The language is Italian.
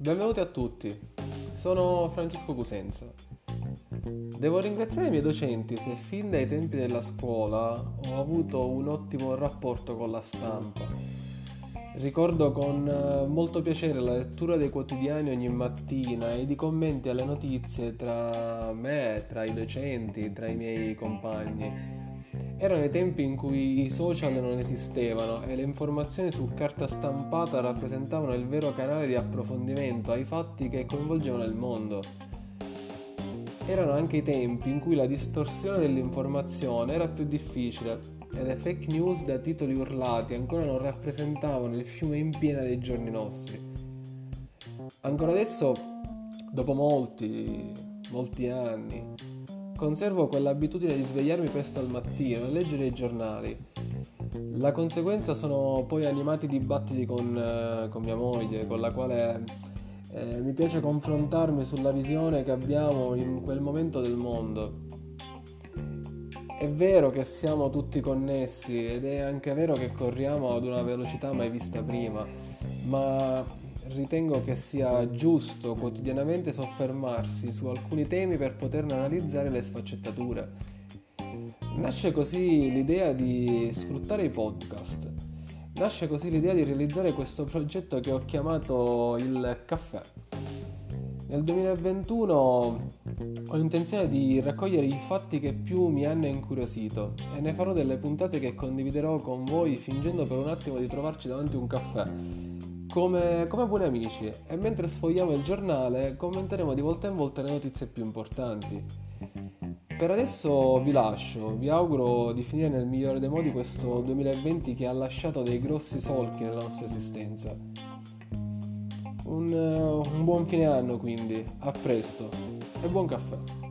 Benvenuti a tutti, sono Francesco Cusenza. Devo ringraziare i miei docenti se fin dai tempi della scuola ho avuto un ottimo rapporto con la stampa. Ricordo con eh, molto piacere la lettura dei quotidiani ogni mattina e di commenti alle notizie tra me, tra i docenti, tra i miei compagni. Erano i tempi in cui i social non esistevano e le informazioni su carta stampata rappresentavano il vero canale di approfondimento ai fatti che coinvolgevano il mondo. Erano anche i tempi in cui la distorsione dell'informazione era più difficile e le fake news da titoli urlati ancora non rappresentavano il fiume in piena dei giorni nostri. Ancora adesso, dopo molti, molti anni, Conservo quell'abitudine di svegliarmi presto al mattino e leggere i giornali. La conseguenza sono poi animati dibattiti con, eh, con mia moglie, con la quale eh, mi piace confrontarmi sulla visione che abbiamo in quel momento del mondo. È vero che siamo tutti connessi ed è anche vero che corriamo ad una velocità mai vista prima, ma ritengo che sia giusto quotidianamente soffermarsi su alcuni temi per poterne analizzare le sfaccettature. Nasce così l'idea di sfruttare i podcast. Nasce così l'idea di realizzare questo progetto che ho chiamato il caffè. Nel 2021 ho intenzione di raccogliere i fatti che più mi hanno incuriosito e ne farò delle puntate che condividerò con voi fingendo per un attimo di trovarci davanti un caffè come, come buoni amici e mentre sfogliamo il giornale commenteremo di volta in volta le notizie più importanti. Per adesso vi lascio, vi auguro di finire nel migliore dei modi questo 2020 che ha lasciato dei grossi solchi nella nostra esistenza. Un, un buon fine anno quindi, a presto e buon caffè.